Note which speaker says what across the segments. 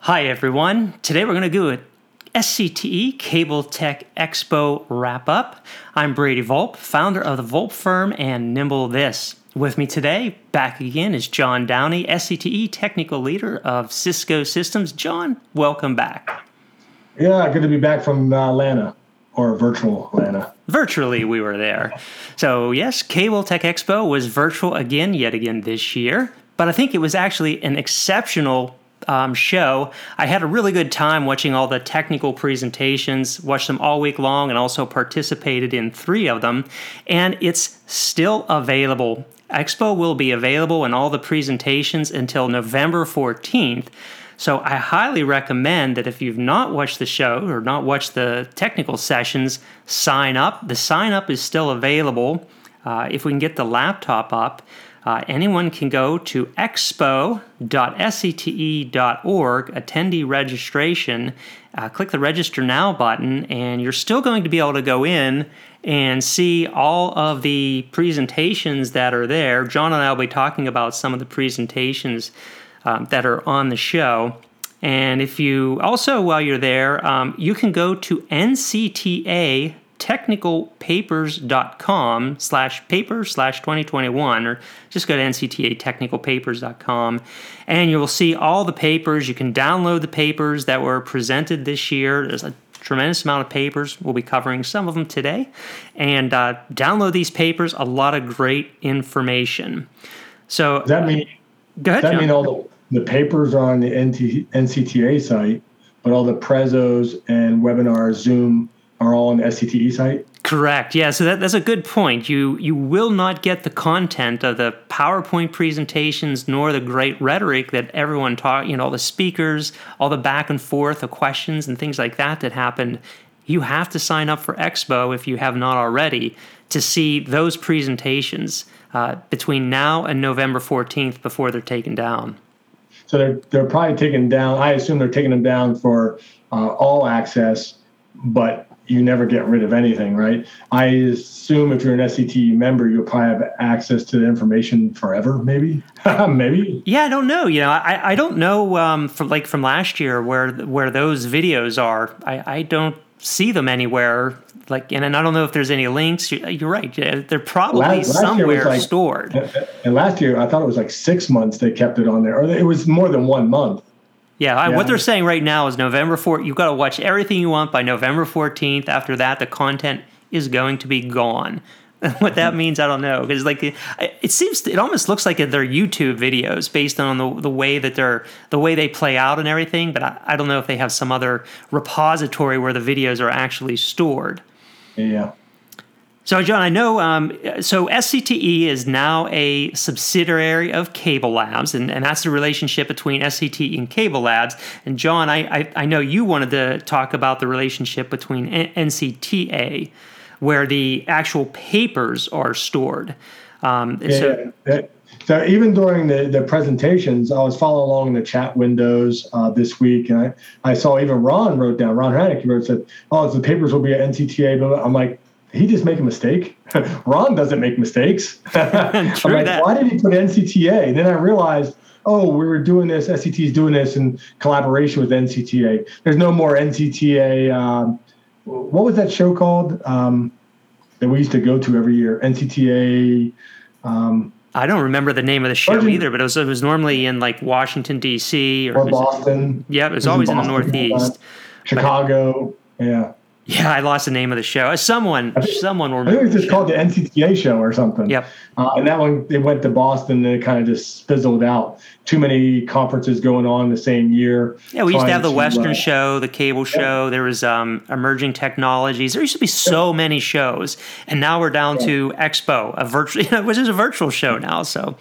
Speaker 1: Hi, everyone. Today we're going to do a SCTE Cable Tech Expo wrap up. I'm Brady Volpe, founder of the Volpe firm and Nimble This. With me today, back again, is John Downey, SCTE technical leader of Cisco Systems. John, welcome back.
Speaker 2: Yeah, good to be back from uh, Atlanta or virtual Atlanta.
Speaker 1: Virtually, we were there. So, yes, Cable Tech Expo was virtual again, yet again this year. But I think it was actually an exceptional um, show. I had a really good time watching all the technical presentations, watched them all week long, and also participated in three of them. And it's still available. Expo will be available in all the presentations until November 14th. So I highly recommend that if you've not watched the show or not watched the technical sessions, sign up. The sign up is still available. Uh, if we can get the laptop up, uh, anyone can go to expo.scte.org, attendee registration, uh, click the register now button, and you're still going to be able to go in and see all of the presentations that are there. John and I will be talking about some of the presentations um, that are on the show. And if you also, while you're there, um, you can go to NCTA technicalpapers.com slash paper slash 2021 or just go to nctatechnicalpapers.com and you will see all the papers you can download the papers that were presented this year there's a tremendous amount of papers we'll be covering some of them today and uh, download these papers a lot of great information so
Speaker 2: does that mean
Speaker 1: go ahead
Speaker 2: that
Speaker 1: John.
Speaker 2: mean all the, the papers are on the NT, ncta site but all the prezos and webinars zoom are all on the SCTE site?
Speaker 1: Correct. Yeah. So that, that's a good point. You you will not get the content of the PowerPoint presentations nor the great rhetoric that everyone taught. You know, all the speakers, all the back and forth, of questions and things like that that happened. You have to sign up for Expo if you have not already to see those presentations uh, between now and November 14th before they're taken down.
Speaker 2: So they're they're probably taken down. I assume they're taking them down for uh, all access, but you never get rid of anything, right? I assume if you're an SCTE member, you'll probably have access to the information forever, maybe, maybe.
Speaker 1: Yeah, I don't know. You know, I, I don't know um, from like from last year where where those videos are. I, I don't see them anywhere. Like, and, and I don't know if there's any links. You're right. They're probably last, last somewhere like, stored.
Speaker 2: And last year, I thought it was like six months they kept it on there, or it was more than one month.
Speaker 1: Yeah, yeah, what they're saying right now is November 4th. You've got to watch everything you want by November 14th. After that, the content is going to be gone. what that means, I don't know. Because like it seems, it almost looks like they're YouTube videos based on the, the way that they're the way they play out and everything. But I, I don't know if they have some other repository where the videos are actually stored.
Speaker 2: Yeah.
Speaker 1: So, John, I know. Um, so, SCTE is now a subsidiary of Cable Labs, and, and that's the relationship between SCTE and Cable Labs. And, John, I, I, I know you wanted to talk about the relationship between N- NCTA, where the actual papers are stored.
Speaker 2: Um, yeah, so, that, so, even during the, the presentations, I was following along in the chat windows uh, this week, and I, I saw even Ron wrote down, Ron Hranac wrote, said, Oh, the papers will be at NCTA. But I'm like, he just make a mistake. Ron doesn't make mistakes. I'm like, that. why did he put NCTA? And then I realized, oh, we were doing this. SCT is doing this in collaboration with NCTA. There's no more NCTA. Um, what was that show called um, that we used to go to every year? NCTA. Um,
Speaker 1: I don't remember the name of the show either, but it was, it was normally in like Washington D.C.
Speaker 2: or, or Boston.
Speaker 1: Yeah, it was, it was always in, in the Northeast.
Speaker 2: Chicago. But, yeah.
Speaker 1: Yeah, I lost the name of the show. Someone, someone will.
Speaker 2: I think it was just called the NCTA show or something.
Speaker 1: Yep.
Speaker 2: Uh, and that one, they went to Boston and it kind of just fizzled out. Too many conferences going on the same year.
Speaker 1: Yeah, we used to have the to, Western uh, show, the cable show. Yeah. There was um, emerging technologies. There used to be so many shows, and now we're down yeah. to Expo, a virtual, you know, which is a virtual show now. So.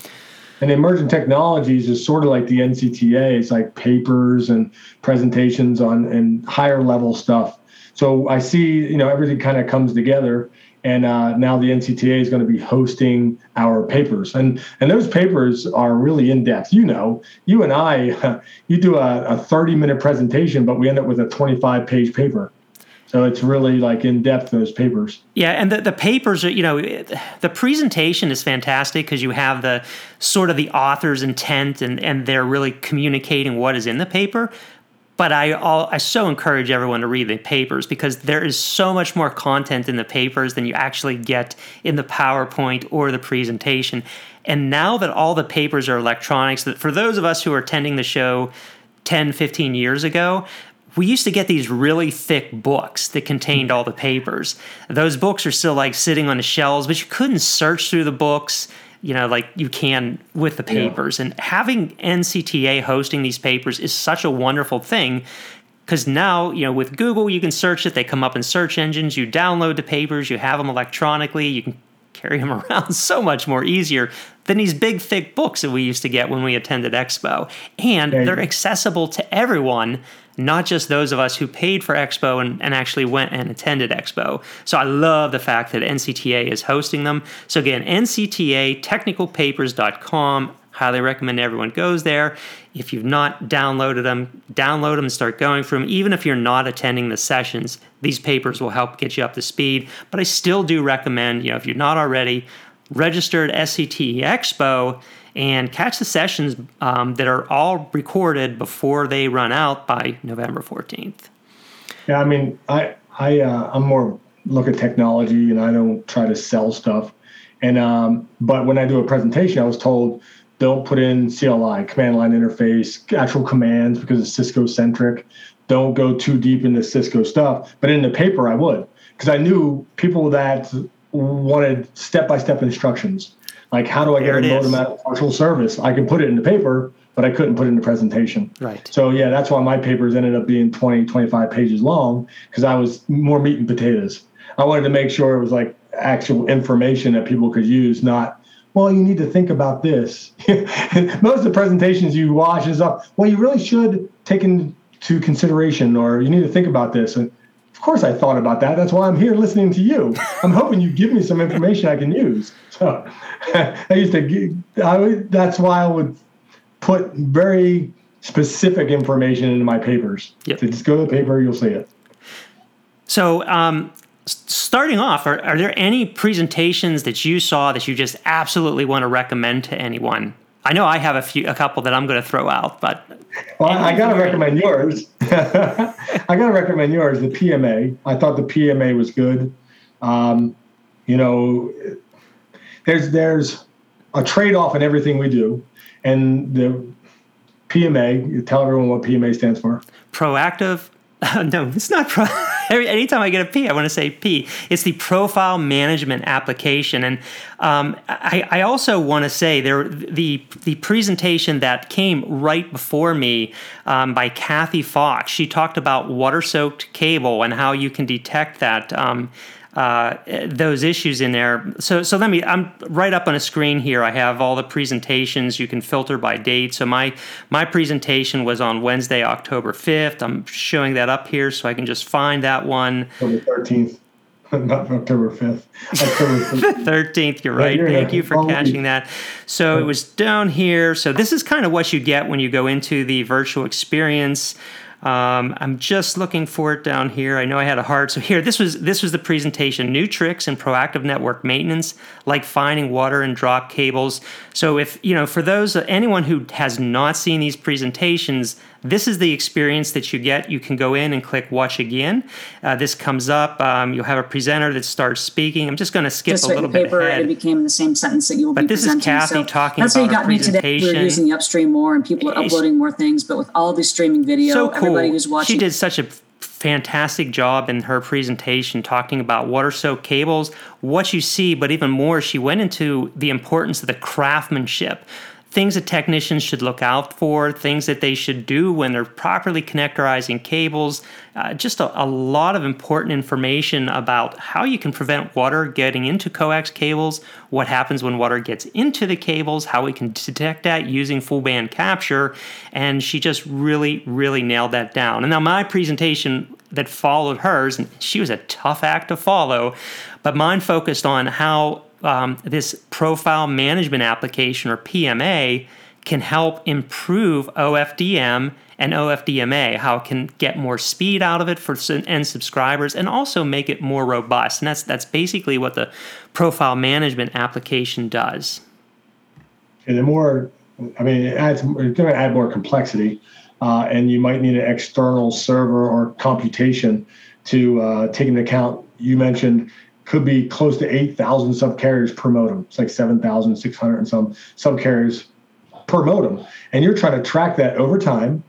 Speaker 2: And emerging technologies is sort of like the NCTA. It's like papers and presentations on and higher level stuff so I see, you know, everything kind of comes together. And uh, now the NCTA is going to be hosting our papers, and and those papers are really in depth. You know, you and I, you do a, a 30 minute presentation, but we end up with a 25 page paper. So it's really like in depth those papers.
Speaker 1: Yeah, and the, the papers are, you know, the presentation is fantastic because you have the sort of the author's intent and, and they're really communicating what is in the paper. But I all, I so encourage everyone to read the papers because there is so much more content in the papers than you actually get in the PowerPoint or the presentation. And now that all the papers are electronics, that for those of us who are attending the show 10, 15 years ago, we used to get these really thick books that contained all the papers. Those books are still like sitting on the shelves, but you couldn't search through the books, you know, like you can with the papers. Yeah. And having NCTA hosting these papers is such a wonderful thing because now, you know, with Google, you can search it, they come up in search engines, you download the papers, you have them electronically, you can carry them around so much more easier than these big thick books that we used to get when we attended expo. And they're accessible to everyone not just those of us who paid for expo and, and actually went and attended expo. So i love the fact that ncta is hosting them. So again ncta technicalpapers.com highly recommend everyone goes there. If you've not downloaded them download them and start going through them even if you're not attending the sessions these papers will help get you up to speed. But i still do recommend you know if you're not already registered scte expo and catch the sessions um, that are all recorded before they run out by november 14th
Speaker 2: yeah i mean i i uh, i'm more look at technology and i don't try to sell stuff and um, but when i do a presentation i was told don't put in CLI, command line interface, actual commands because it's Cisco centric. Don't go too deep into Cisco stuff. But in the paper, I would because I knew people that wanted step by step instructions. Like, how do I there get a modem out of partial service? I can put it in the paper, but I couldn't put it in the presentation.
Speaker 1: Right.
Speaker 2: So, yeah, that's why my papers ended up being 20, 25 pages long because I was more meat and potatoes. I wanted to make sure it was like actual information that people could use, not well, you need to think about this. Most of the presentations you watch is up, well, you really should take into consideration, or you need to think about this. And of course, I thought about that. That's why I'm here listening to you. I'm hoping you give me some information I can use. So I used to, I, would, that's why I would put very specific information into my papers. Yep. So just go to the paper, you'll see it.
Speaker 1: So, um, starting off, are, are there any presentations that you saw that you just absolutely want to recommend to anyone? I know I have a few, a couple that I'm going to throw out, but
Speaker 2: well, I got to recommend yours. I got to recommend yours. The PMA. I thought the PMA was good. Um, you know, there's there's a trade off in everything we do, and the PMA. Tell everyone what PMA stands for.
Speaker 1: Proactive. no, it's not. Pro- Every, anytime I get a P, I want to say P. It's the profile management application, and um, I, I, also want to say there the the presentation that came right before me um, by Kathy Fox. She talked about water soaked cable and how you can detect that. Um, uh, those issues in there. So, so let me. I'm right up on a screen here. I have all the presentations. You can filter by date. So my my presentation was on Wednesday, October 5th. I'm showing that up here, so I can just find that one.
Speaker 2: October 13th. Not October 5th. October
Speaker 1: 13th, you're right. Thank you for catching that. So it was down here. So this is kind of what you get when you go into the virtual experience. Um, I'm just looking for it down here. I know I had a hard. So here, this was this was the presentation: new tricks in proactive network maintenance, like finding water and drop cables. So if you know, for those anyone who has not seen these presentations, this is the experience that you get. You can go in and click watch again. Uh, this comes up. Um, you'll have a presenter that starts speaking. I'm just going to skip just a little bit
Speaker 3: paper,
Speaker 1: ahead.
Speaker 3: It became the same sentence that you will
Speaker 1: but
Speaker 3: be
Speaker 1: this
Speaker 3: presenting.
Speaker 1: is Kathy
Speaker 3: so
Speaker 1: talking
Speaker 3: that's
Speaker 1: about
Speaker 3: how you got me today. We're using the upstream more, and people are uploading more things. But with all the streaming video,
Speaker 1: so cool.
Speaker 3: everybody who's watching,
Speaker 1: she did such a fantastic job in her presentation talking about water soaked cables, what you see, but even more, she went into the importance of the craftsmanship things that technicians should look out for, things that they should do when they're properly connectorizing cables, uh, just a, a, lot of important information about how you can prevent water getting into coax cables, what happens when water gets into the cables, how we can detect that using full band capture. And she just really, really nailed that down. And now my presentation that followed hers, and she was a tough act to follow, but mine focused on how um, this profile management application or PMA can help improve OFDM and OFDMA, how it can get more speed out of it for end subscribers and also make it more robust. And that's that's basically what the profile management application does.
Speaker 2: And the more, I mean, it adds, it's going to add more complexity, uh, and you might need an external server or computation to uh, take into account. You mentioned could be close to 8,000 subcarriers per modem. It's like 7,600 and some subcarriers per modem. And you're trying to track that over time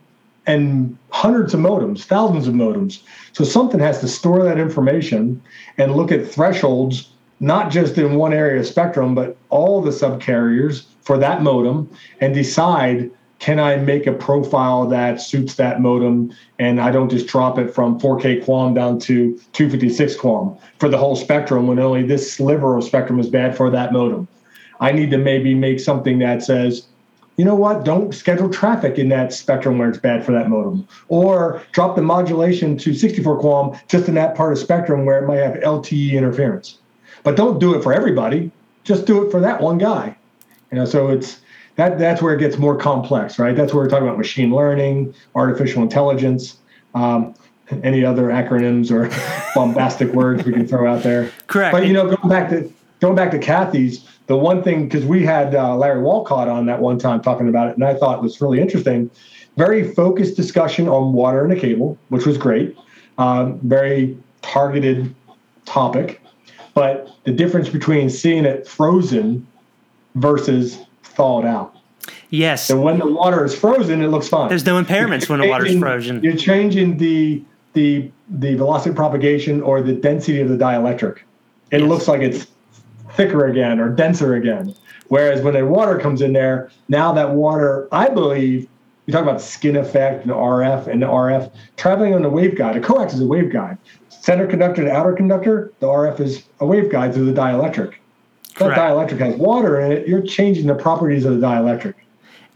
Speaker 2: and hundreds of modems, thousands of modems. So something has to store that information and look at thresholds, not just in one area of spectrum, but all the subcarriers for that modem and decide can I make a profile that suits that modem and I don't just drop it from 4K QAM down to 256 QAM for the whole spectrum when only this sliver of spectrum is bad for that modem? I need to maybe make something that says, you know what, don't schedule traffic in that spectrum where it's bad for that modem. Or drop the modulation to 64 QAM just in that part of spectrum where it might have LTE interference. But don't do it for everybody, just do it for that one guy. You know, so it's that that's where it gets more complex, right? That's where we're talking about machine learning, artificial intelligence, um, any other acronyms or bombastic words we can throw out there.
Speaker 1: Correct.
Speaker 2: But you know, going back to going back to Kathy's, the one thing because we had uh, Larry Wolcott on that one time talking about it, and I thought it was really interesting. Very focused discussion on water and a cable, which was great. Um, very targeted topic, but the difference between seeing it frozen versus thawed out.
Speaker 1: Yes.
Speaker 2: And when the water is frozen, it looks fine.
Speaker 1: There's no impairments when the water is frozen.
Speaker 2: You're changing the the the velocity of propagation or the density of the dielectric. It yes. looks like it's thicker again or denser again. Whereas when the water comes in there, now that water, I believe, you talk about skin effect and RF and the RF traveling on the waveguide. A coax is a waveguide. Center conductor to outer conductor, the RF is a waveguide through the dielectric that dielectric has water in it, you're changing the properties of the dielectric.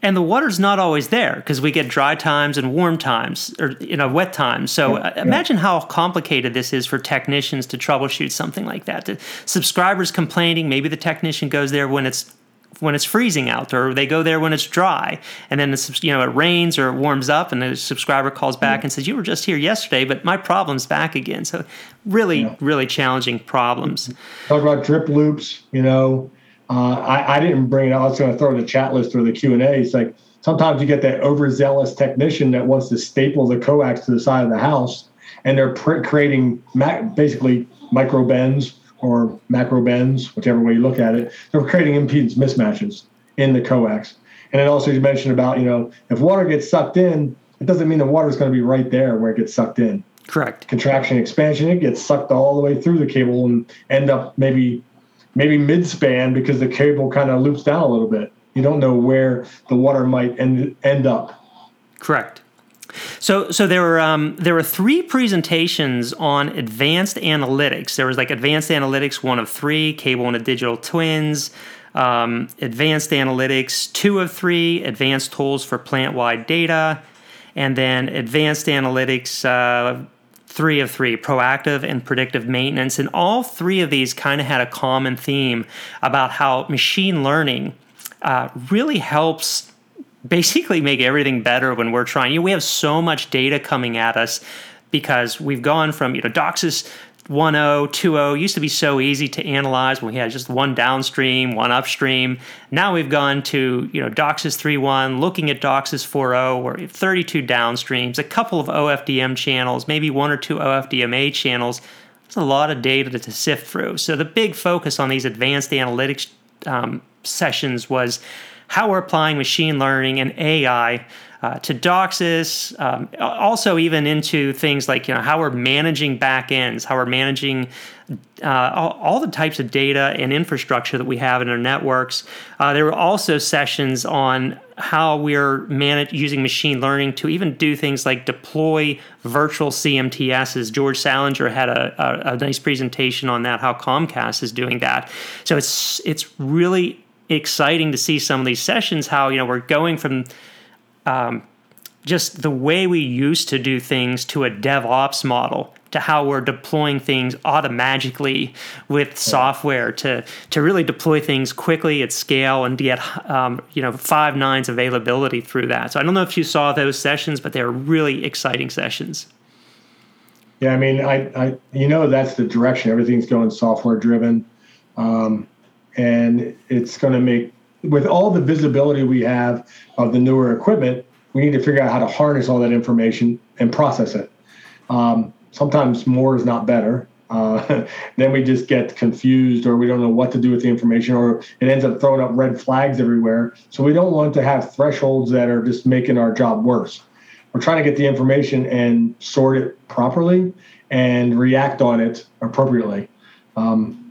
Speaker 1: And the water's not always there because we get dry times and warm times, or you know, wet times. So uh, yeah, imagine how complicated this is for technicians to troubleshoot something like that. The subscribers complaining, maybe the technician goes there when it's when it's freezing out, or they go there when it's dry, and then the, you know it rains or it warms up, and the subscriber calls back mm and says, "You were just here yesterday, but my problem's back again." So, really, yeah. really challenging problems.
Speaker 2: Talk about drip loops. You know, uh, I, I didn't bring it. I was going to throw in the chat list or the Q and A. It's like sometimes you get that overzealous technician that wants to staple the coax to the side of the house, and they're creating basically micro bends or macro bends, whichever way you look at it, they're creating impedance mismatches in the coax. And then also you mentioned about, you know, if water gets sucked in, it doesn't mean the water is going to be right there where it gets sucked in.
Speaker 1: Correct.
Speaker 2: Contraction, expansion, it gets sucked all the way through the cable and end up maybe maybe mid span because the cable kind of loops down a little bit. You don't know where the water might end end up.
Speaker 1: Correct. So, so there were um, there were three presentations on advanced analytics. There was like advanced analytics one of three, cable and digital twins, um, advanced analytics two of three, advanced tools for plant wide data, and then advanced analytics. Uh, three of three proactive and predictive maintenance. And all three of these kind of had a common theme about how machine learning uh, really helps basically make everything better when we're trying. You know, we have so much data coming at us because we've gone from, you know, DOCSIS 1.0, 2.0 used to be so easy to analyze when we had just one downstream, one upstream. Now we've gone to, you know, DOCSIS 3.1, looking at DOCSIS 4.0, where 32 downstreams, a couple of OFDM channels, maybe one or two OFDMA channels. It's a lot of data to sift through. So the big focus on these advanced analytics um, sessions was how we're applying machine learning and AI uh, to DOCSIS, um, also even into things like you know how we're managing backends, how we're managing uh, all, all, the types of data and infrastructure that we have in our networks. Uh, there were also sessions on how we're manage, using machine learning to even do things like deploy virtual CMTSs. Jorge Salinger had a, a, a nice presentation on that, how Comcast is doing that. So it's it's really exciting to see some of these sessions how you know we're going from um, just the way we used to do things to a DevOps model to how we're deploying things automatically with software to to really deploy things quickly at scale and get um, you know five nines availability through that. So I don't know if you saw those sessions, but they're really exciting sessions.
Speaker 2: Yeah, I mean, I, I you know that's the direction. Everything's going software driven, um, and it's going to make with all the visibility we have of the newer equipment, we need to figure out how to harness all that information and process it. Um, sometimes more is not better. Uh, then we just get confused or we don't know what to do with the information or it ends up throwing up red flags everywhere. So we don't want to have thresholds that are just making our job worse. We're trying to get the information and sort it properly and react on it appropriately. Um,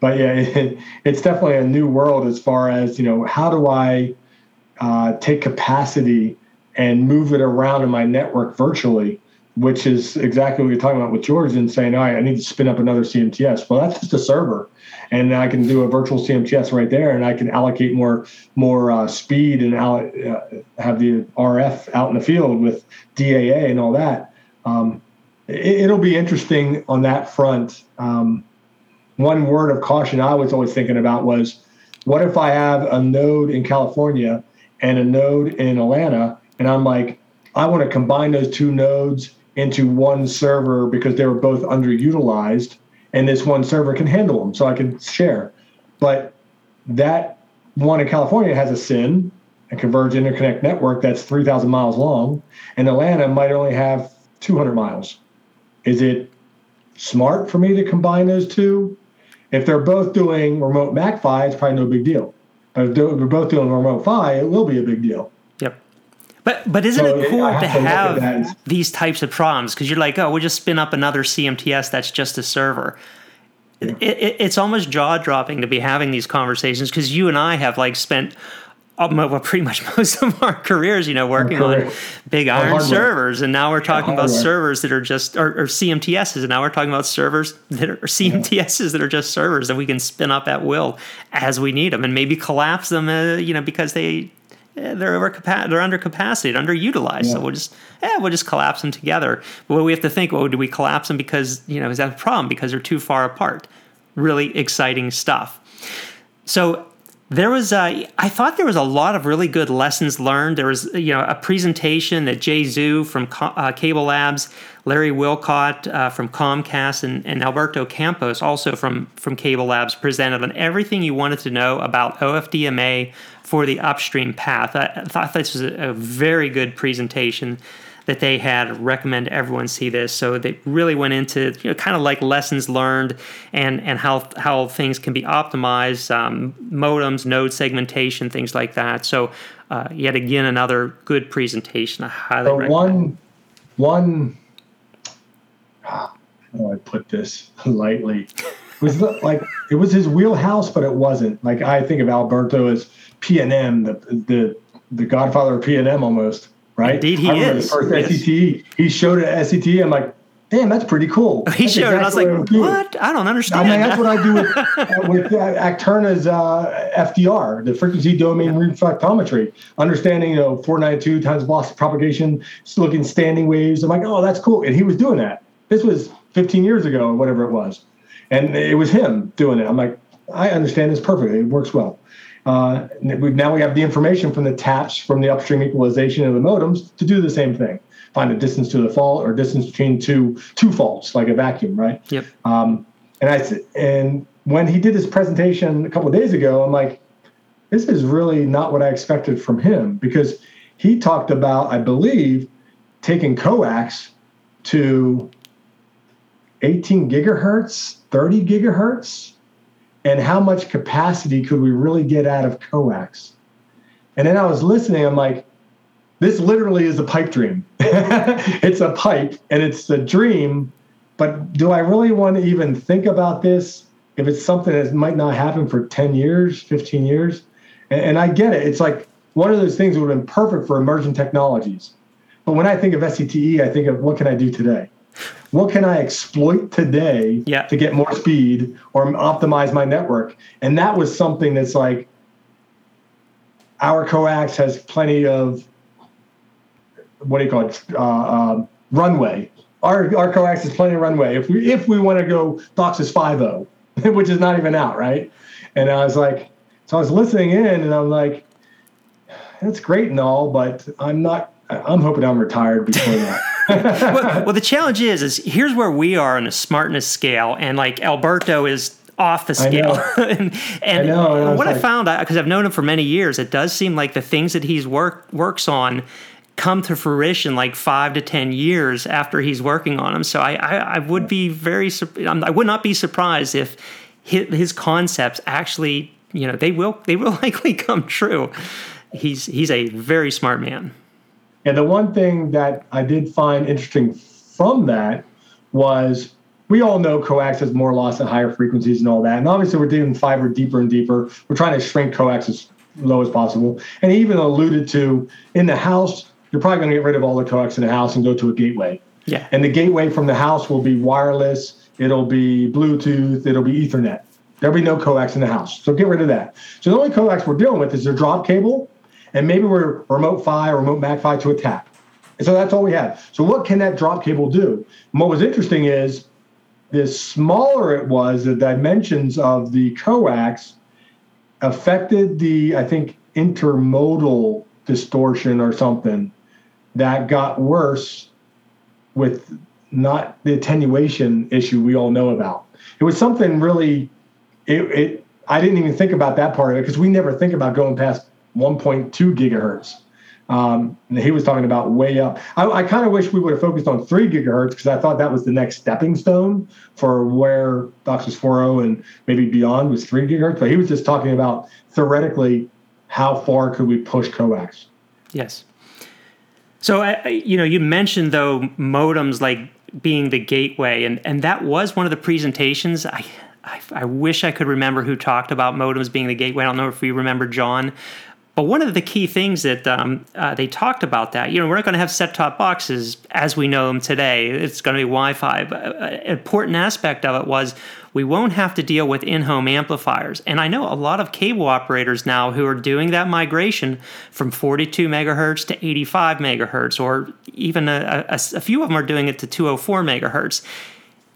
Speaker 2: but yeah, it, it's definitely a new world as far as, you know, how do I uh, take capacity and move it around in my network virtually which is exactly what you're talking about with George and saying, all right, I need to spin up another CMTS. Well, that's just a server. And I can do a virtual CMTS right there, and I can allocate more more uh, speed and uh, have the RF out in the field with DAA and all that. Um, it, will be interesting on that front. Um, one word of caution I was always thinking about was, what if I have a node in California and a node in Atlanta, and I'm like, I want to combine those two nodes into one server because they were both underutilized and this one server can handle them so i can share. But that one in california has a CIN a converged interconnect network that's 3000 miles long and atlanta might only have 200 miles. Is it smart for me to combine those two if they're both doing remote MAC-PHY it's probably no big deal but if they're both doing remote PHY it will be a big deal Yep.
Speaker 1: but but isn't so it cool to have, have these types of problems? Because you're like, oh, we'll just spin up another CMTS that's just a server. Yeah. It, it, it's almost jaw dropping to be having these conversations because you and I have like spent uh, well, pretty much most of our careers, you know, working on big iron servers, and now we're talking about servers that are just or, or, CMTSs, and now we're talking about servers that are CMTSs yeah. that are just servers that we can spin up at will as we need them, and maybe collapse them, uh, you know, because they Eh, they're over they're under capacity, underutilized. Yeah. So we'll just yeah, we'll just collapse them together. But we have to think, well, do we collapse them because you know is that a problem because they're too far apart? Really exciting stuff. So there was a, I thought there was a lot of really good lessons learned. There was you know a presentation that Jay Zhu from uh, CableLabs, Larry Wolcott uh, from Comcast, and, and Alberto Campos also from from Cable Labs presented on everything you wanted to know about OFDMA for the upstream path. I thought this was a, very good presentation that they had. recommend everyone see this. So they really went into you know, kind of like lessons learned and and how how things can be optimized, um, modems, node segmentation, things like that. So uh, yet again, another good presentation. I highly so recommend.
Speaker 2: One one. How do I put this lightly? It was like it was his wheelhouse, but it wasn't. Like I think of Alberto as PNM, the the the godfather of P and M almost, right?
Speaker 1: Indeed, he is.
Speaker 2: First yes. SCTE, he showed it at SCTE. I'm like, damn, that's pretty cool.
Speaker 1: He
Speaker 2: that's
Speaker 1: showed exactly it. I was like, what? I don't understand.
Speaker 2: I mean, that's what I do with, with uh, Acterna's uh, FDR, the frequency domain yeah. reflectometry, understanding, you know, 492 times velocity propagation, looking standing waves. I'm like, oh, that's cool. And he was doing that. This was 15 years ago or whatever it was. And it was him doing it. I'm like, I understand this perfectly. It works well. Uh, now we have the information from the taps from the upstream equalization of the modems to do the same thing. Find a distance to the fault or distance between two two faults, like a vacuum, right?
Speaker 1: Yep.
Speaker 2: Um, and I and when he did his presentation a couple days ago, I'm like, this is really not what I expected from him because he talked about, I believe, taking coax to 18 gigahertz, 30 gigahertz, and how much capacity could we really get out of coax? And then I was listening, I'm like, this literally is a pipe dream. it's a pipe and it's a dream, but do I really want to even think about this if it's something that might not happen for 10 years, 15 years? And, and I get it. It's like one of those things that would have been perfect for emerging technologies. But when I think of SCTE, I think of what can I do today? What can I exploit today
Speaker 1: yeah.
Speaker 2: to get more speed or optimize my network? And that was something that's like our coax has plenty of what do you call it uh, uh, runway our our coax has plenty of runway if we if we want to go DOCSIS 5.0, which is not even out, right? And I was like, so I was listening in, and I'm like, that's great and all, but I'm not. I'm hoping I'm retired before that.
Speaker 1: Well, well, the challenge is, is here's where we are on a smartness scale, and like Alberto is off the scale. and, and, I know, and what I, like, I found, uh, because I've known him for many years, it does seem like the things that he's work works on come to fruition like five to ten years after he's working on them. So I, I, I would be very, I would not be surprised if his, his concepts actually, you know, they will, they will likely come true. He's he's a very smart man.
Speaker 2: And the one thing that I did find interesting from that was we all know coax has more loss at higher frequencies and all that. And obviously, we're digging fiber deeper and deeper. We're trying to shrink coax as low as possible. And he even alluded to in the house, you're probably going to get rid of all the coax in the house and go to a gateway.
Speaker 1: Yeah.
Speaker 2: And the gateway from the house will be wireless, it'll be Bluetooth, it'll be Ethernet. There'll be no coax in the house. So get rid of that. So the only coax we're dealing with is a drop cable, and maybe we're remote PHY or remote MAC PHY to a tap. And so that's all we have. So what can that drop cable do? And what was interesting is the smaller it was, the dimensions of the coax affected the, I think, intermodal distortion or something that got worse with not the attenuation issue we all know about. It was something really, it, it I didn't even think about that part of it because we never think about going past 1.2 gigahertz. Um, he was talking about way up. I, I kind of wish we would have focused on three gigahertz because I thought that was the next stepping stone for where DOCSIS 4.0 and maybe beyond was three gigahertz. But he was just talking about theoretically how far could we push coax.
Speaker 1: Yes. So I, you know, you mentioned though modems like being the gateway, and and that was one of the presentations. I I, I wish I could remember who talked about modems being the gateway. I don't know if you remember John, but one of the key things that um, uh, they talked about that, you know, we're not going to have set top boxes as we know them today. It's going to be Wi Fi. An uh, important aspect of it was we won't have to deal with in home amplifiers. And I know a lot of cable operators now who are doing that migration from 42 megahertz to 85 megahertz, or even a, a, a few of them are doing it to 204 megahertz.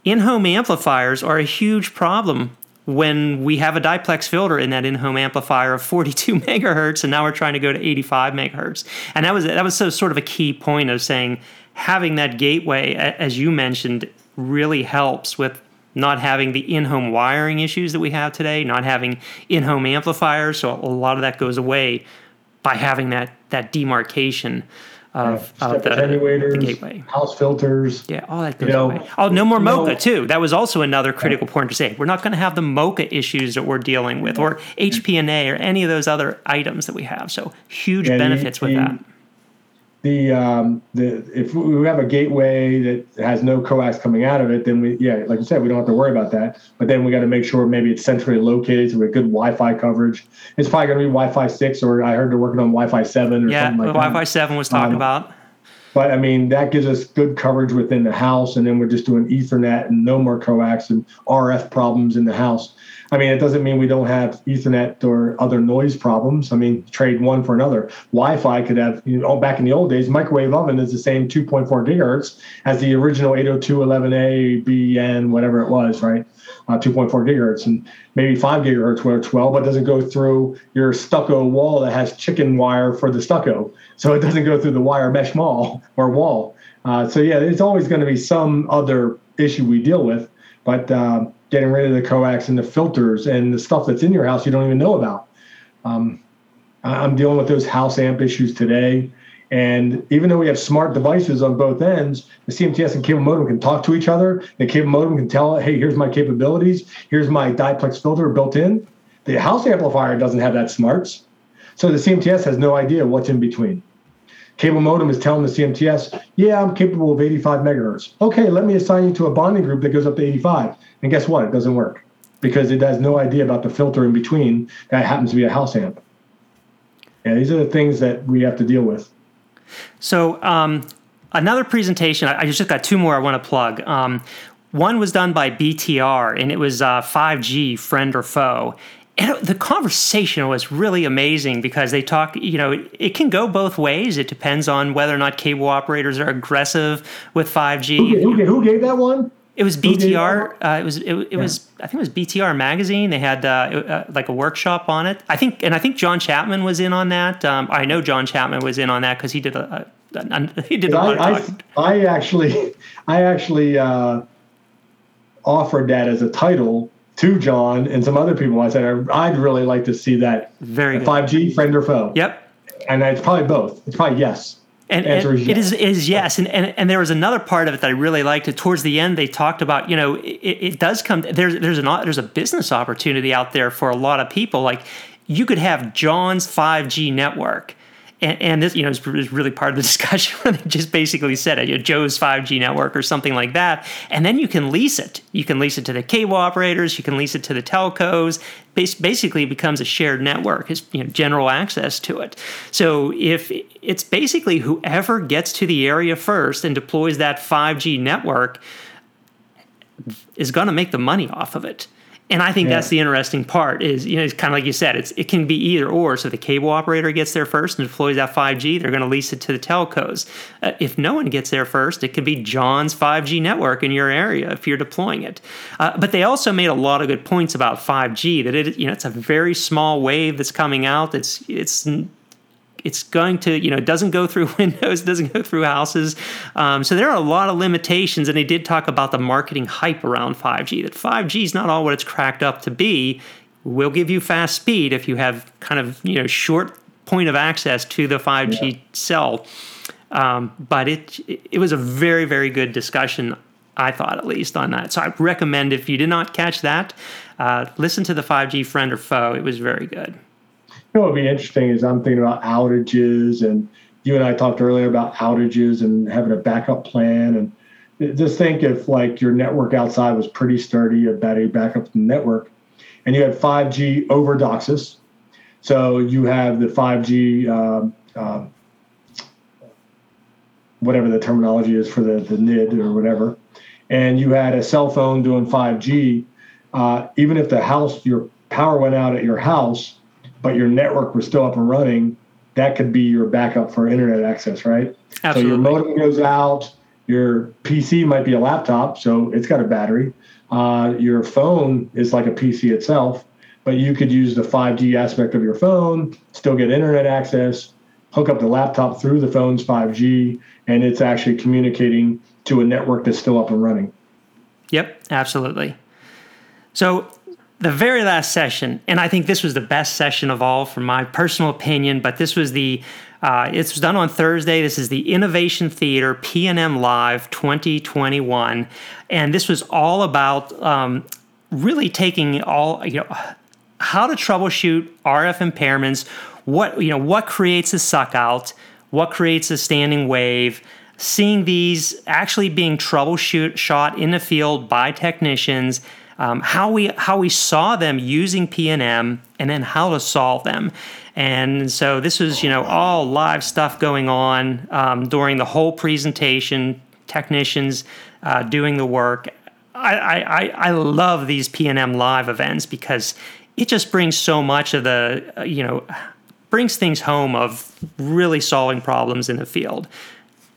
Speaker 1: In home amplifiers are a huge problem when we have a diplex filter in that in-home amplifier of 42 megahertz and now we're trying to go to 85 megahertz. And that was that was so sort of a key point of saying having that gateway as you mentioned really helps with not having the in-home wiring issues that we have today not having in-home amplifiers. So a lot of that goes away by having that that demarcation of, yeah, of the,
Speaker 2: attenuators, the gateway. house filters.
Speaker 1: Yeah, all that goes you know, away. Oh, no more MoCA know, too. That was also another critical point to say. We're not going to have the MoCA issues that we're dealing with, or HPNA, or any of those other items that we have. So huge yeah, benefits with that
Speaker 2: the um, the if we have a gateway that has no coax coming out of it, then we yeah, like you said, we don't have to worry about that. But then we got to make sure maybe it's centrally located so we have good Wi-Fi coverage. It's probably going to be Wi-Fi six, or I heard they're working on Wi-Fi seven or
Speaker 1: yeah,
Speaker 2: something like
Speaker 1: that. Wi-Fi seven was talked um, about.
Speaker 2: But I mean, that gives us good coverage within the house, and then we're just doing Ethernet and no more coax and RF problems in the house. I mean, it doesn't mean we don't have Ethernet or other noise problems. I mean, trade one for another. Wi-Fi could have, you know, back in the old days, microwave oven is the same 2.4 gigahertz as the original 802.11a, BN, whatever it was, right? Uh, 2.4 gigahertz and maybe 5 gigahertz works well, but doesn't go through your stucco wall that has chicken wire for the stucco. So it doesn't go through the wire mesh mall or wall. Uh, so yeah, there's always going to be some other issue we deal with, but uh, getting rid of the coax and the filters and the stuff that's in your house you don't even know about. Um, I'm dealing with those house amp issues today. And even though we have smart devices on both ends, the CMTS and cable modem can talk to each other. The cable modem can tell, hey, here's my capabilities. Here's my diplex filter built in. The house amplifier doesn't have that smarts. So the CMTS has no idea what's in between. Cable modem is telling the CMTS, yeah, I'm capable of 85 megahertz. Okay, let me assign you to a bonding group that goes up to 85. And guess what? It doesn't work because it has no idea about the filter in between that happens to be a house amp. Yeah, these are the things that we have to deal with.
Speaker 1: So, um, another presentation, I just got two more I want to plug. Um, one was done by BTR, and it was uh, 5G, friend or foe. And the conversation was really amazing because they talk you know it, it, can go both ways it depends on whether or not cable operators are aggressive with 5g
Speaker 2: who, who, who gave that one
Speaker 1: it was BTR. Uh, it was it, it yeah. was I think it was BTR magazine. They had uh, uh, like a workshop on it. I think and I think John Chapman was in on that. Um, I know John Chapman was in on that because he did a, a, he did a lot
Speaker 2: I, I, I, actually I actually uh, offered that as a title to John and some other people. I said I'd really like to see that
Speaker 1: very
Speaker 2: five G friend or foe.
Speaker 1: Yep.
Speaker 2: And it's probably both. It's probably yes.
Speaker 1: And, and is it is, is yes, and, and and there was another part of it that I really liked. Towards the end, they talked about you know it, it does come there's there's an there's a business opportunity out there for a lot of people. Like you could have John's 5G network, and, and this, you know, is really part of the discussion where they just basically said it, you know, Joe's 5G network or something like that. And then you can lease it. You can lease it to the cable operators. You can lease it to the telcos. Basically, it becomes a shared network. It's you know, general access to it. So if it's basically whoever gets to the area first and deploys that 5G network is going to make the money off of it. And I think yeah. that's the interesting part is, you know, it's kind of like you said, it's it can be either or. So the cable operator gets there first and deploys that 5G, they're going to lease it to the telcos. Uh, if no one gets there first, it could be John's 5G network in your area if you're deploying it. Uh, but they also made a lot of good points about 5G that it, you know, it's a very small wave that's coming out. It's it's it's going to you know it doesn't go through windows doesn't go through houses um, so there are a lot of limitations and they did talk about the marketing hype around 5g that 5g is not all what it's cracked up to be will give you fast speed if you have kind of you know short point of access to the 5g yeah. cell um, but it it was a very very good discussion I thought at least on that. So I recommend if you did not catch that, uh, listen to the 5G friend or foe. It was very good
Speaker 2: know what would be interesting is I'm thinking about outages, and you and I talked earlier about outages and having a backup plan. And just think if like your network outside was pretty sturdy, about a backup network, and you had 5G over DOCSIS. So you have the 5G, uh, uh, whatever the terminology is for the, the NID or whatever, and you had a cell phone doing 5G. Uh, even if the house, your power went out at your house, but your network was still up and running, that could be your backup for internet access, right?
Speaker 1: Absolutely.
Speaker 2: So your modem goes out, your PC might be a laptop, so it's got a battery. Uh, your phone is like a PC itself, but you could use the 5G aspect of your phone, still get internet access, hook up the laptop through the phone's 5G, and it's actually communicating to a network that's still up and running.
Speaker 1: Yep, absolutely. So the very last session, and I think this was the best session of all, from my personal opinion. But this was the uh, it was done on Thursday. This is the Innovation Theater PNM Live 2021, and this was all about um, really taking all you know how to troubleshoot RF impairments. What you know what creates a suck out, what creates a standing wave. Seeing these actually being troubleshoot shot in the field by technicians um, how we how we saw them using PNM, and then how to solve them. And so this was you know all live stuff going on um, during the whole presentation. Technicians uh, doing the work. I, I I love these PNM live events because it just brings so much of the uh, you know brings things home of really solving problems in the field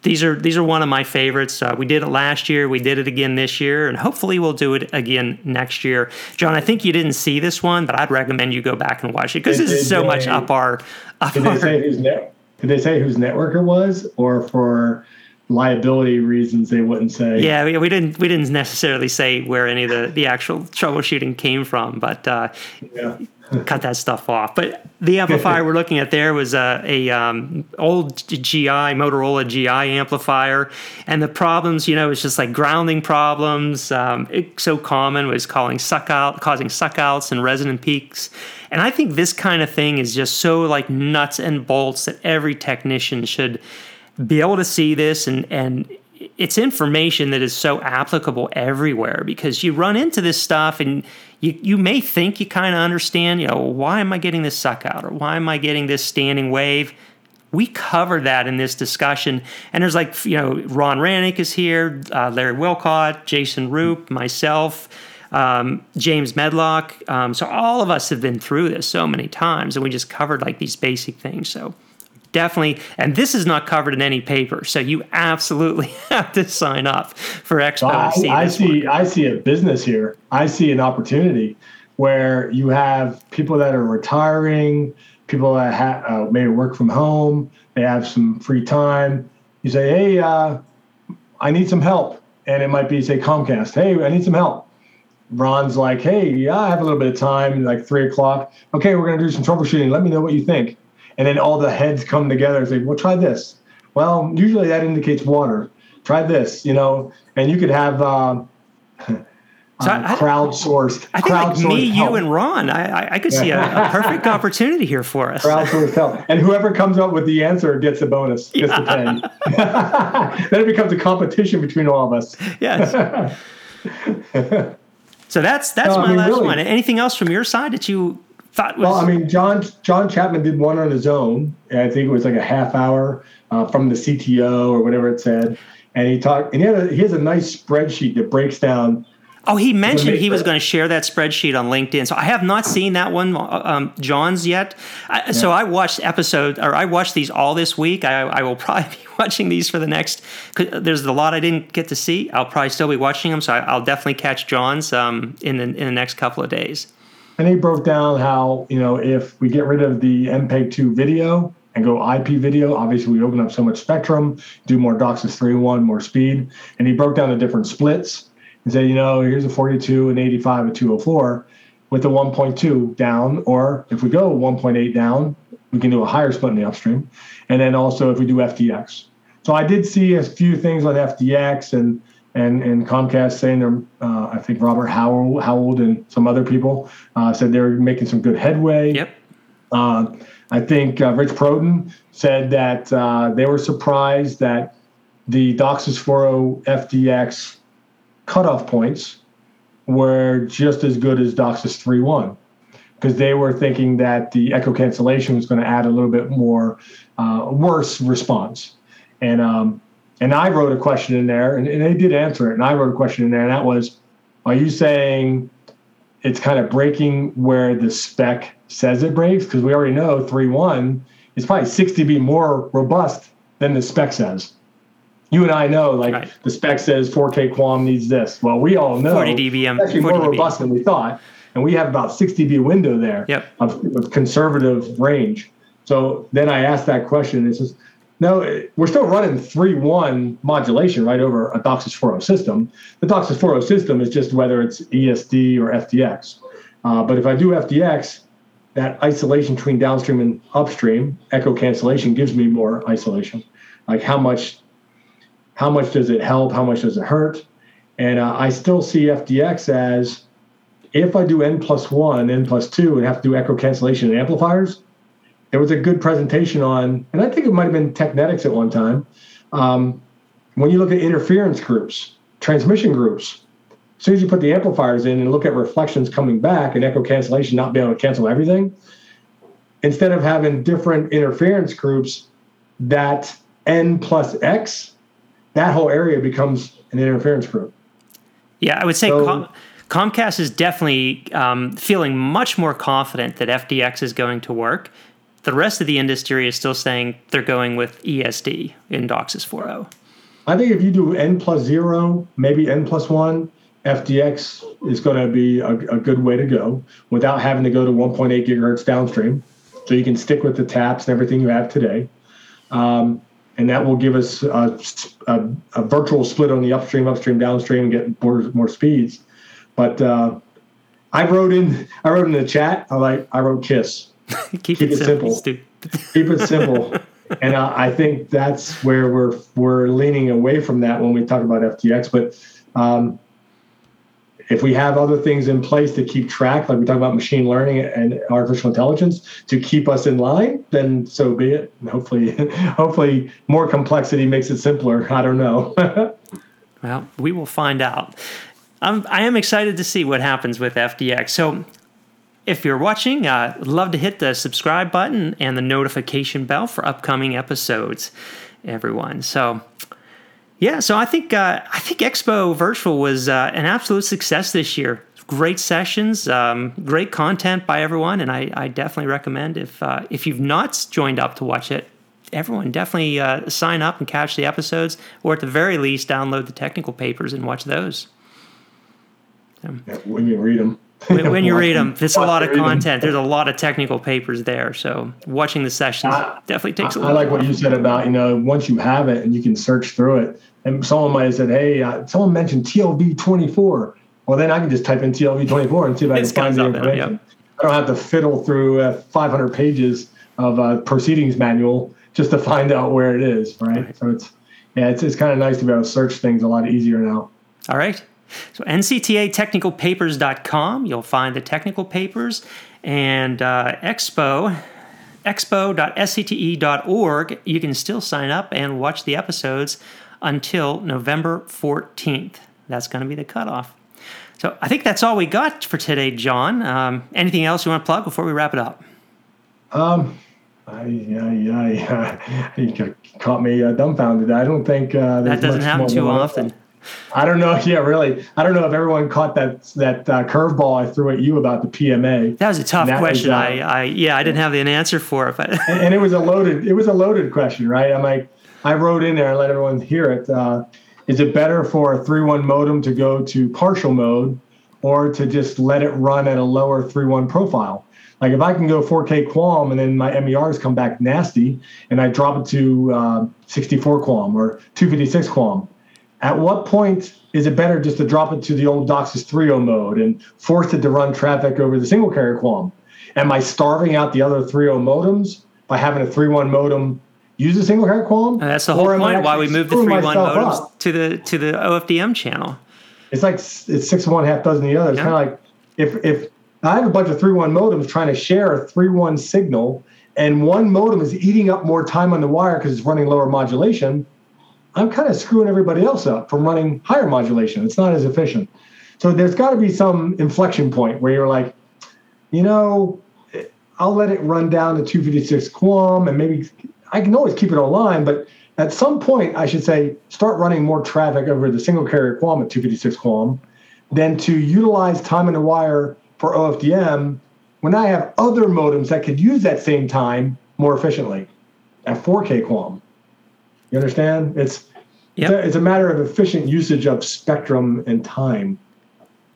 Speaker 1: these are these are one of my favorites. Uh, we did it last year. We did it again this year, and hopefully we'll do it again next year. John, I think you didn't see this one, but I'd recommend you go back and watch it because this is so they, much up our. Up
Speaker 2: did they say whose net, Did they say whose network it was, or for liability reasons they wouldn't say?
Speaker 1: Yeah, we, we didn't we didn't necessarily say where any of the the actual troubleshooting came from, but uh, yeah cut that stuff off. But the amplifier we're looking at there was a, a um, old GI Motorola GI amplifier, and the problems, you know, it's just like grounding problems. Um, it's so common was calling suck out, causing suckouts and resonant peaks. And I think this kind of thing is just so like nuts and bolts that every technician should be able to see this and and it's information that is so applicable everywhere because you run into this stuff and you, you may think you kind of understand, you know, why am I getting this suck out or why am I getting this standing wave? We cover that in this discussion. And there's like, you know, Ron Hranac is here, uh, Larry Wolcott, Jason Rupe, myself. um, James Medlock. Um, so all of us have been through this so many times, and we just covered like these basic things. So definitely, and this is not covered in any paper, so you absolutely have to sign up for Expo.
Speaker 2: I, see, I see, I see a business here. I see an opportunity where you have people that are retiring, people that ha- uh, maybe work from home, they have some free time. You say, hey, uh, I need some help. And it might be, say, Comcast, hey, I need some help. Ron's like, hey, yeah, I have a little bit of time, like three o'clock. Okay, we're going to do some troubleshooting. Let me know what you think. And then all the heads come together and say, well, try this. Well, usually that indicates water. Try this, you know, and you could have. Uh, so uh, I, crowdsourced.
Speaker 1: I think like me, help. you, and Ron. I, I, I could see a, a, perfect opportunity here for us.
Speaker 2: Crowdsourced help, and whoever comes up with the answer gets a bonus, gets yeah. a ten. then it becomes a competition between all of us.
Speaker 1: Yes. so that's that's my I mean, last really, one. Anything else from your side that you thought was?
Speaker 2: Well, I mean, John John Chapman did one on his own. I think it was like a half hour uh, from the CTO or whatever it said, and he talked. And he, had a, he has a nice spreadsheet that breaks down
Speaker 1: Oh, he mentioned he was going to share that spreadsheet on LinkedIn. So I have not seen that one, um, John's yet. I, yeah. So I watched episode, or I watched these all this week. I, I, will probably be watching these for the next. There's a lot I didn't get to see. I'll probably still be watching them. So I, will definitely catch John's um, in the in the next couple of days.
Speaker 2: And he broke down how you know if we get rid of the MPEG two video and go IP video, obviously we open up so much spectrum, do more DOCSIS 3.1, more speed, and he broke down the different splits and say, you know, here's a 42, an 85, a 204 with the 1.2 down, or if we go 1.8 down, we can do a higher split in the upstream. And then also if we do FDX. So I did see a few things on FDX and and and Comcast saying they're, uh, I think Robert Howald, Howald and some other people uh, said they're making some good headway.
Speaker 1: Yep.
Speaker 2: Uh, I think uh, Rich Prodan said that uh, they were surprised that the DOCSIS 4.0 FDX cutoff points were just as good as DOCSIS 3.1 because they were thinking that the echo cancellation was going to add a little bit more uh, worse response. And um, and I wrote a question in there, and, and they did answer it. And I wrote a question in there, and that was, are you saying it's kind of breaking where the spec says it breaks? Because we already know three one is probably 6 dB more robust than the spec says you and I know, like right. the spec says 4K QAM needs this. Well, we all know
Speaker 1: 40 dBm, um,
Speaker 2: it's actually more dB. robust than we thought, and we have about 60 dB window there
Speaker 1: yep.
Speaker 2: of, of, conservative range. So then I asked that question. It says, no, we're still running 3 1 modulation right over a DOCSIS 4.0 system. The DOCSIS 4.0 system is just whether it's ESD or FDX. Uh, but if I do FDX, that isolation between downstream and upstream, echo cancellation gives me more isolation. Like how much how much does it help? How much does it hurt? And uh, I still see FDX as if I do N plus one, N plus two, and have to do echo cancellation and amplifiers. There was a good presentation on, and I think it might have been Technetix at one time. Um, when you look at interference groups, transmission groups, as soon as you put the amplifiers in and look at reflections coming back and echo cancellation not being able to cancel everything, instead of having different interference groups, that N plus X that whole area becomes an interference group.
Speaker 1: Yeah, I would say so, Com- Comcast is definitely um, feeling much more confident that FDX is going to work. The rest of the industry is still saying they're going with ESD in DOCSIS 4.0.
Speaker 2: I think if you do N plus zero, maybe N plus one, FDX is going to be a, a, good way to go without having to go to 1.8 gigahertz downstream. So you can stick with the taps and everything you have today. Um, and that will give us a, a, a, virtual split on the upstream, upstream, downstream, and get more more speeds. But uh, I wrote in I wrote in the chat. I like I wrote kiss.
Speaker 1: Keep, Keep, it, it simple. simple.
Speaker 2: Keep it simple. and uh, I think that's where we're we're leaning away from that when we talk about FDX. But um, if we have other things in place to keep track, like we talk about machine learning and artificial intelligence to keep us in line, then so be it. And hopefully, hopefully more complexity makes it simpler. I don't know.
Speaker 1: well, we will find out. I'm, I am excited to see what happens with FDX. So if you're watching, uh, love to hit the subscribe button and the notification bell for upcoming episodes, everyone. So yeah, so I think uh, I think Expo Virtual was uh, an absolute success this year. great sessions, um, great content by everyone, and I, I definitely recommend if uh, if you've not joined up to watch it, everyone definitely uh, sign up and catch the episodes, or at the very least, download the technical papers and watch those.
Speaker 2: Yeah, when you read them.
Speaker 1: When, when, you read them, there's a lot of content. There's a lot of technical papers there. So watching the sessions I, definitely takes I, a lot.
Speaker 2: I like what you said about, you know, once you have it and you can search through it. And someone might have said, hey, uh, someone mentioned TLV 24. Well, then I can just type in TLV 24 and see if I can find the information. yep. I don't have to fiddle through uh, 500 pages of a proceedings manual just to find out where it is, right? right. So it's, yeah, it's, it's kind of nice to be able to search things a lot easier now.
Speaker 1: All right. So nctatechnicalpapers.com, you'll find the technical papers, and uh, expo, expo.scte.org, you can still sign up and watch the episodes until November 14th. That's going to be the cutoff. So I think that's all we got for today, John. Um, anything else you want to plug before we wrap it up?
Speaker 2: Um, I, I, I, you caught me uh, dumbfounded. I don't think uh,
Speaker 1: that doesn't happen too often.
Speaker 2: I don't know. Yeah, really. I don't know if everyone caught that that uh, curveball I threw at you about the PMA.
Speaker 1: That was a tough question. Was, uh, I, I, yeah, I didn't have an answer for it, but
Speaker 2: and, and, it was a loaded. It was a loaded question, right? I'm like, I wrote in there and let everyone hear it. Uh, is it better for a 3.1 modem to go to partial mode, or to just let it run at a lower 3.1 profile? Like if I can go 4K QAM and then my MERs come back nasty, and I drop it to uh, 64 QAM or 256 QAM at what point is it better just to drop it to the old DOCSIS 3.0 mode and force it to run traffic over the single carrier QAM? Am I starving out the other 3.0 modems by having a 3.1 modem use a single carrier QAM?
Speaker 1: And uh, that's the whole point why we moved the 3.1 modems up? to the to the OFDM channel.
Speaker 2: It's like it's six of one, half dozen of the other. It's yeah. kind of like if if I have a bunch of 3.1 modems trying to share a 3.1 signal, and one modem is eating up more time on the wire because it's running lower modulation I'm kind of screwing everybody else up from running higher modulation. It's not as efficient. So there's got to be some inflection point where you're like, you know, I'll let it run down to 256 QAM and maybe I can always keep it online, but at some point I should say start running more traffic over the single carrier QAM at 256 QAM than to utilize time in the wire for OFDM when I have other modems that could use that same time more efficiently at 4K QAM. You understand? It's yep. it's, a, it's a matter of efficient usage of spectrum and time.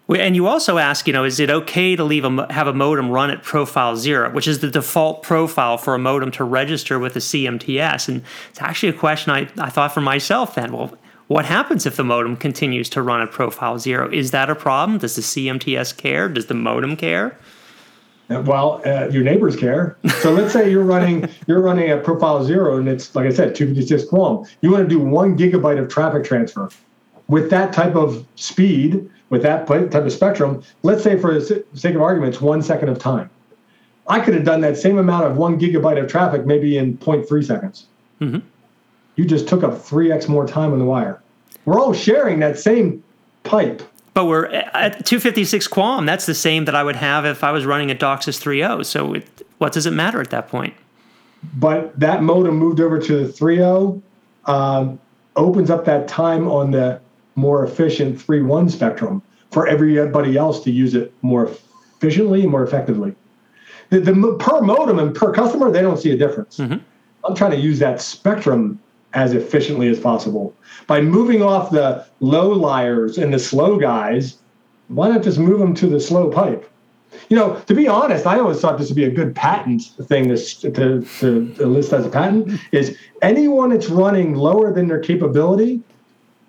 Speaker 1: And you also ask, you know, is it okay to leave a have a modem run at profile zero, which is the default profile for a modem to register with a CMTS? And it's actually a question I, I thought for myself then. Well, what happens if the modem continues to run at profile zero? Is that a problem? Does the CMTS care? Does the modem care?
Speaker 2: Well, uh, your neighbors care. So let's say you're running you're running a profile zero, and it's like I said, 256 QAM. You want to do one gigabyte of traffic transfer with that type of speed, with that type of spectrum. Let's say, for the sake of argument, it's one second of time. I could have done that same amount of one gigabyte of traffic maybe in 0.3 seconds. Mm-hmm. You just took up 3x more time on the wire. We're all sharing that same pipe
Speaker 1: but we're at 256 QAM. That's the same that I would have if I was running a DOCSIS 3.0. So it, what does it matter at that point?
Speaker 2: But that modem moved over to the 3.0, um, opens up that time on the more efficient 3.1 spectrum for everybody else to use it more efficiently and more effectively. The, the per modem and per customer, they don't see a difference. Mm-hmm. I'm trying to use that spectrum as efficiently as possible. By moving off the low liars and the slow guys, why not just move them to the slow pipe? You know, to be honest, I always thought this would be a good patent thing to, to, to list as a patent is anyone that's running lower than their capability,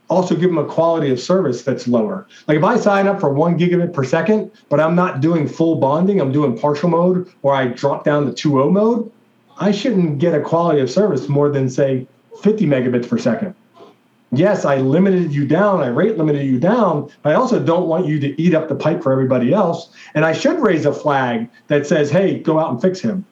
Speaker 2: also give them a quality of service that's lower. Like if I sign up for one gigabit per second, but I'm not doing full bonding, I'm doing partial mode, or I drop down to 2.0 mode, I shouldn't get a quality of service more than say 50 megabits per second. Yes, I limited you down, I rate limited you down, but I also don't want you to eat up the pipe for everybody else. And I should raise a flag that says, hey, go out and fix him.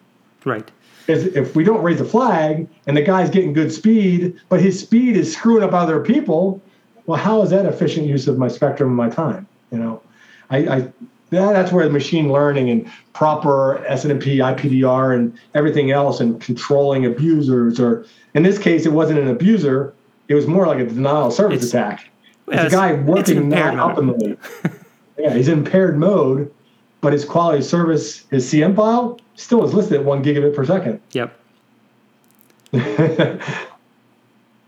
Speaker 1: Right.
Speaker 2: Because if we don't raise a flag and the guy's getting good speed, but his speed is screwing up other people, well, how is that efficient use of my spectrum and my time? You know, I, I that's where the machine learning and proper SNMP, IPDR, and everything else, and controlling abusers, or in this case, it wasn't an abuser; it was more like a denial of service it's, attack. It's, a guy working not optimally. Yeah, he's in paired mode, but his quality of service, his CM file, still is listed at one gigabit per second.
Speaker 1: Yep.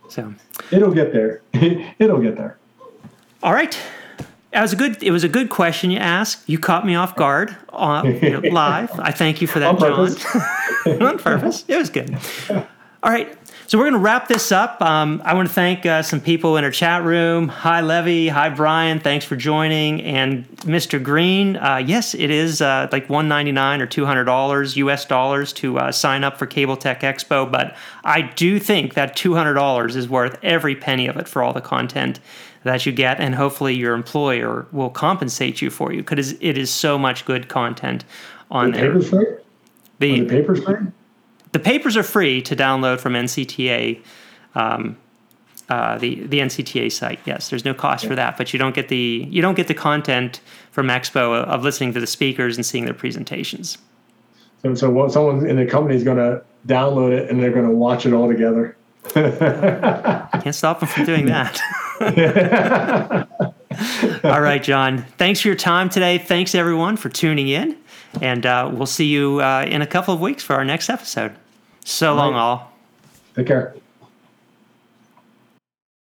Speaker 1: so
Speaker 2: it'll get there. it'll get there.
Speaker 1: All right. It was a good. It was a good question you asked. You caught me off guard uh, you know, live. I thank you for that,
Speaker 2: On
Speaker 1: John. On purpose. It was good. All right. So we're going to wrap this up. Um, I want to thank uh, some people in our chat room. Hi, Levy. Hi, Brian. Thanks for joining. And Mr. Green. Uh, yes, it is uh, like one ninety nine or two hundred dollars U.S. dollars to uh, sign up for Cable-Tec Expo. But I do think that two hundred dollars is worth every penny of it for all the content that you get, and hopefully your employer will compensate you for you because it is so much good content on
Speaker 2: the
Speaker 1: there.
Speaker 2: Papers free?
Speaker 1: The,
Speaker 2: the papers free?
Speaker 1: the papers are free to download from NCTA, um, uh, the the NCTA site. Yes, there's no cost for that, but you don't get the you don't get the content from Expo of listening to the speakers and seeing their presentations.
Speaker 2: So, so someone in the company is going to download it and they're going to watch it all together.
Speaker 1: Can't stop them from doing that. all right, John. Thanks for your time today. Thanks everyone for tuning in, and uh, we'll see you uh, in a couple of weeks for our next episode. So long,
Speaker 2: right.
Speaker 1: all.
Speaker 2: Take care.